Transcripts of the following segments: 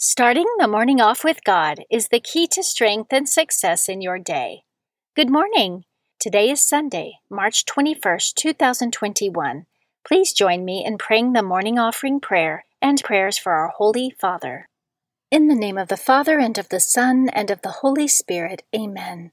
Starting the morning off with God is the key to strength and success in your day. Good morning. Today is Sunday, March 21st, 2021. Please join me in praying the morning offering prayer and prayers for our Holy Father. In the name of the Father, and of the Son, and of the Holy Spirit, Amen.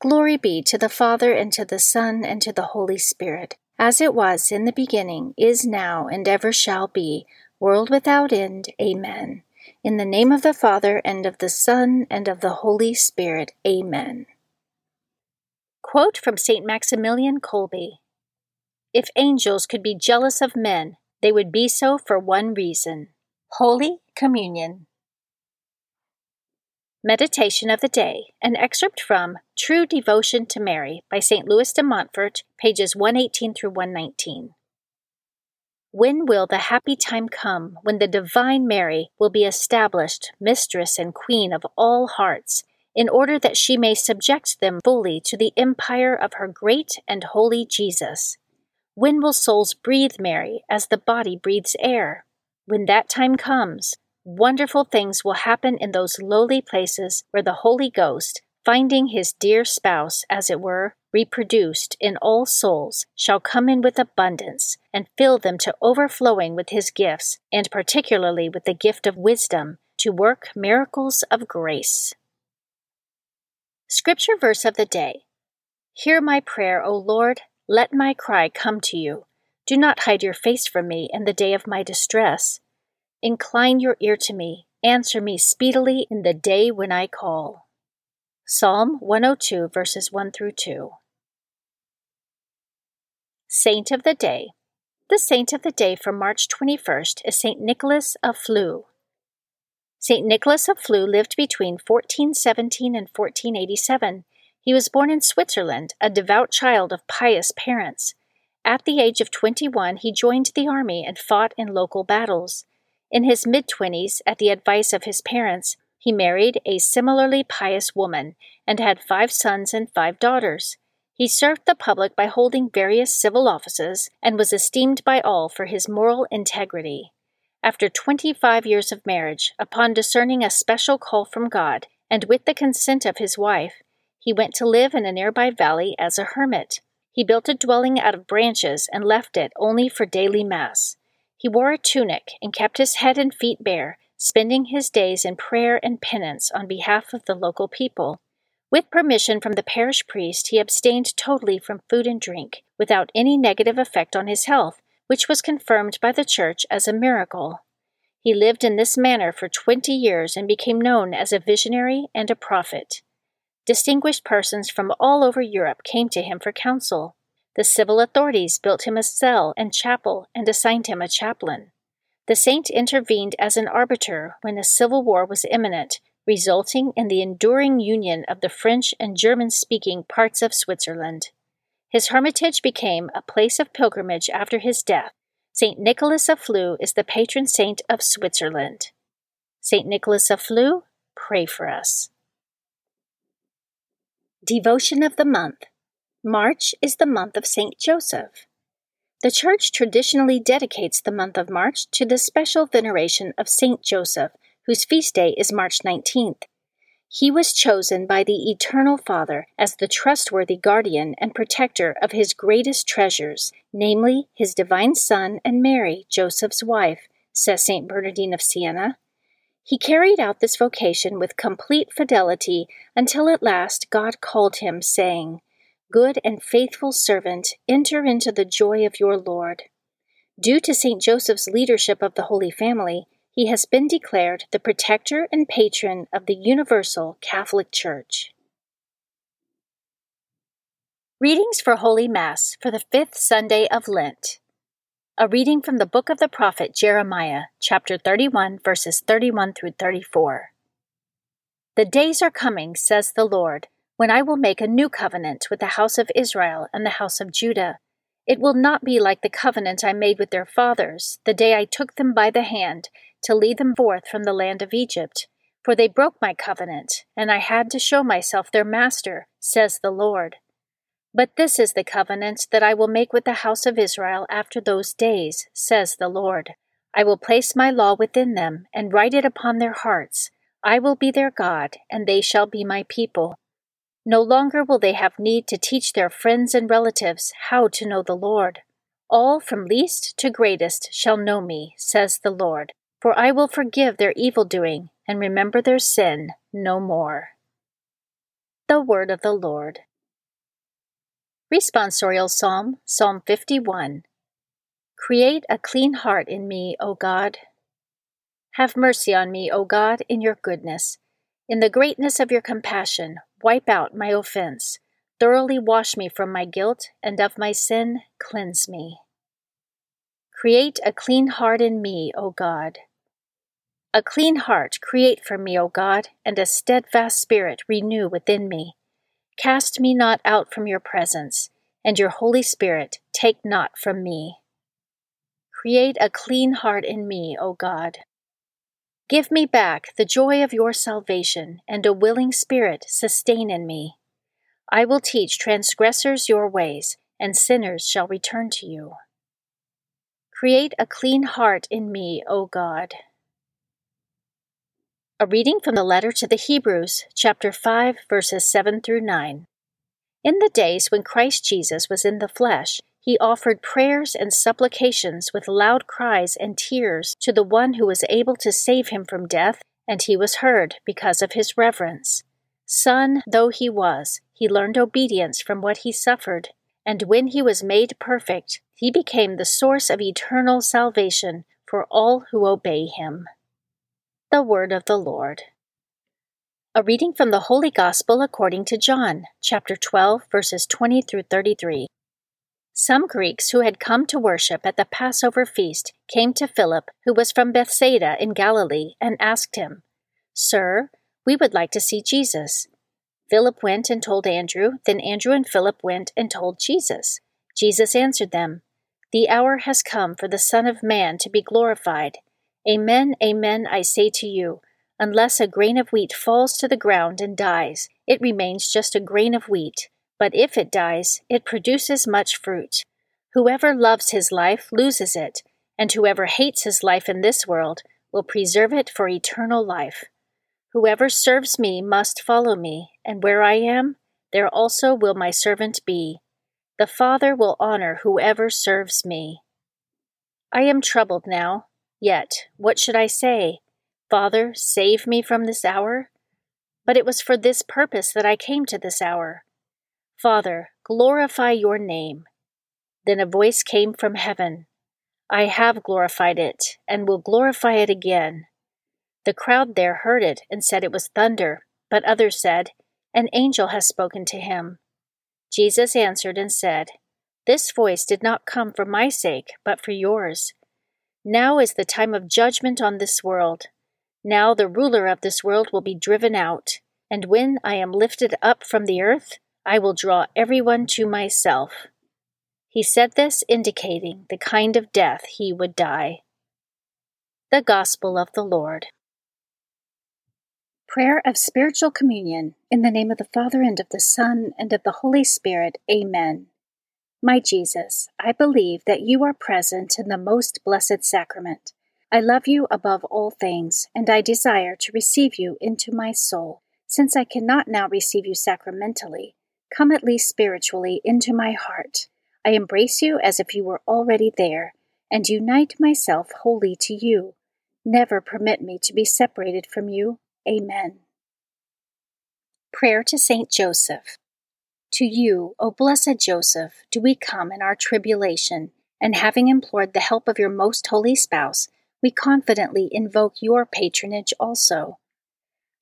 Glory be to the Father, and to the Son, and to the Holy Spirit, as it was in the beginning, is now, and ever shall be, world without end. Amen. In the name of the Father, and of the Son, and of the Holy Spirit. Amen. Quote from St. Maximilian Kolbe If angels could be jealous of men, they would be so for one reason Holy Communion. Meditation of the Day, an excerpt from True Devotion to Mary by St. Louis de Montfort, pages 118 through 119. When will the happy time come when the Divine Mary will be established Mistress and Queen of all hearts, in order that she may subject them fully to the empire of her great and holy Jesus? When will souls breathe Mary as the body breathes air? When that time comes, Wonderful things will happen in those lowly places where the Holy Ghost, finding his dear spouse, as it were, reproduced in all souls, shall come in with abundance and fill them to overflowing with his gifts, and particularly with the gift of wisdom, to work miracles of grace. Scripture verse of the day Hear my prayer, O Lord, let my cry come to you. Do not hide your face from me in the day of my distress. Incline your ear to me, answer me speedily in the day when I call. Psalm 102, verses 1 through 2. Saint of the Day. The saint of the day for March 21st is Saint Nicholas of Flue. Saint Nicholas of Flue lived between 1417 and 1487. He was born in Switzerland, a devout child of pious parents. At the age of 21, he joined the army and fought in local battles. In his mid twenties, at the advice of his parents, he married a similarly pious woman and had five sons and five daughters. He served the public by holding various civil offices and was esteemed by all for his moral integrity. After 25 years of marriage, upon discerning a special call from God, and with the consent of his wife, he went to live in a nearby valley as a hermit. He built a dwelling out of branches and left it only for daily Mass. He wore a tunic and kept his head and feet bare, spending his days in prayer and penance on behalf of the local people. With permission from the parish priest, he abstained totally from food and drink, without any negative effect on his health, which was confirmed by the Church as a miracle. He lived in this manner for twenty years and became known as a visionary and a prophet. Distinguished persons from all over Europe came to him for counsel. The civil authorities built him a cell and chapel and assigned him a chaplain. The saint intervened as an arbiter when a civil war was imminent, resulting in the enduring union of the French and German speaking parts of Switzerland. His hermitage became a place of pilgrimage after his death. St. Nicholas of Flue is the patron saint of Switzerland. St. Nicholas of Flue, pray for us. Devotion of the Month March is the month of St. Joseph. The Church traditionally dedicates the month of March to the special veneration of St. Joseph, whose feast day is March 19th. He was chosen by the Eternal Father as the trustworthy guardian and protector of his greatest treasures, namely his divine Son and Mary, Joseph's wife, says St. Bernardine of Siena. He carried out this vocation with complete fidelity until at last God called him, saying, Good and faithful servant, enter into the joy of your Lord. Due to St. Joseph's leadership of the Holy Family, he has been declared the protector and patron of the Universal Catholic Church. Readings for Holy Mass for the fifth Sunday of Lent. A reading from the book of the prophet Jeremiah, chapter 31, verses 31 through 34. The days are coming, says the Lord, when I will make a new covenant with the house of Israel and the house of Judah. It will not be like the covenant I made with their fathers, the day I took them by the hand to lead them forth from the land of Egypt. For they broke my covenant, and I had to show myself their master, says the Lord. But this is the covenant that I will make with the house of Israel after those days, says the Lord. I will place my law within them, and write it upon their hearts. I will be their God, and they shall be my people. No longer will they have need to teach their friends and relatives how to know the Lord. All from least to greatest shall know me, says the Lord, for I will forgive their evil doing and remember their sin no more. The Word of the Lord. Responsorial Psalm, Psalm 51. Create a clean heart in me, O God. Have mercy on me, O God, in your goodness. In the greatness of your compassion, wipe out my offense. Thoroughly wash me from my guilt, and of my sin, cleanse me. Create a clean heart in me, O God. A clean heart create for me, O God, and a steadfast spirit renew within me. Cast me not out from your presence, and your Holy Spirit take not from me. Create a clean heart in me, O God. Give me back the joy of your salvation, and a willing spirit sustain in me. I will teach transgressors your ways, and sinners shall return to you. Create a clean heart in me, O God. A reading from the letter to the Hebrews, chapter 5, verses 7 through 9. In the days when Christ Jesus was in the flesh, he offered prayers and supplications with loud cries and tears to the one who was able to save him from death, and he was heard because of his reverence. Son though he was, he learned obedience from what he suffered, and when he was made perfect, he became the source of eternal salvation for all who obey him. The Word of the Lord. A reading from the Holy Gospel according to John, chapter 12, verses 20 through 33. Some Greeks who had come to worship at the Passover feast came to Philip, who was from Bethsaida in Galilee, and asked him, Sir, we would like to see Jesus. Philip went and told Andrew, then Andrew and Philip went and told Jesus. Jesus answered them, The hour has come for the Son of Man to be glorified. Amen, amen, I say to you, unless a grain of wheat falls to the ground and dies, it remains just a grain of wheat. But if it dies, it produces much fruit. Whoever loves his life loses it, and whoever hates his life in this world will preserve it for eternal life. Whoever serves me must follow me, and where I am, there also will my servant be. The Father will honor whoever serves me. I am troubled now Yet, what should I say? Father, save me from this hour? But it was for this purpose that I came to this hour. Father, glorify your name. Then a voice came from heaven I have glorified it, and will glorify it again. The crowd there heard it and said it was thunder, but others said, An angel has spoken to him. Jesus answered and said, This voice did not come for my sake, but for yours. Now is the time of judgment on this world. Now the ruler of this world will be driven out, and when I am lifted up from the earth, I will draw everyone to myself. He said this, indicating the kind of death he would die. The Gospel of the Lord. Prayer of Spiritual Communion. In the name of the Father, and of the Son, and of the Holy Spirit. Amen. My Jesus, I believe that you are present in the most blessed sacrament. I love you above all things, and I desire to receive you into my soul. Since I cannot now receive you sacramentally, come at least spiritually into my heart. I embrace you as if you were already there, and unite myself wholly to you. Never permit me to be separated from you Amen. Prayer to Saint Joseph. To you, O blessed Joseph, do we come in our tribulation, and having implored the help of your most holy spouse, we confidently invoke your patronage also.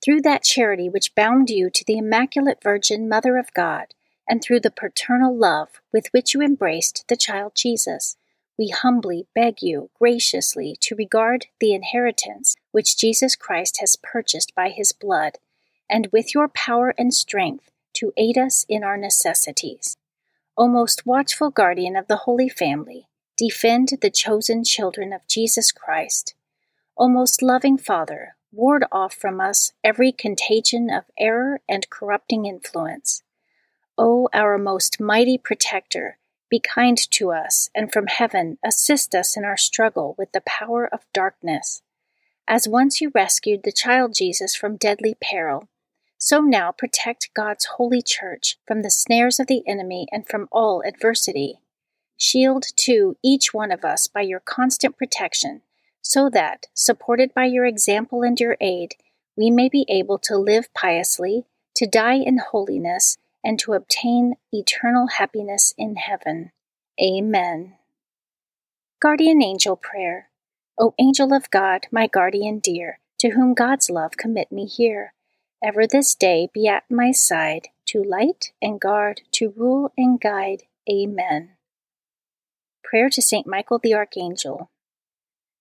Through that charity which bound you to the Immaculate Virgin Mother of God, and through the paternal love with which you embraced the child Jesus, we humbly beg you graciously to regard the inheritance which Jesus Christ has purchased by his blood, and with your power and strength to aid us in our necessities. O most watchful guardian of the Holy Family, defend the chosen children of Jesus Christ. O most loving Father, ward off from us every contagion of error and corrupting influence. O our most mighty protector, be kind to us, and from heaven assist us in our struggle with the power of darkness. As once you rescued the child Jesus from deadly peril, so now protect God's holy church from the snares of the enemy and from all adversity. Shield, too, each one of us by your constant protection, so that, supported by your example and your aid, we may be able to live piously, to die in holiness, and to obtain eternal happiness in heaven. Amen. Guardian Angel Prayer. O angel of God, my guardian dear, to whom God's love commit me here, ever this day be at my side, to light and guard, to rule and guide. Amen. Prayer to Saint Michael the Archangel.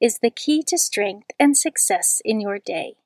is the key to strength and success in your day.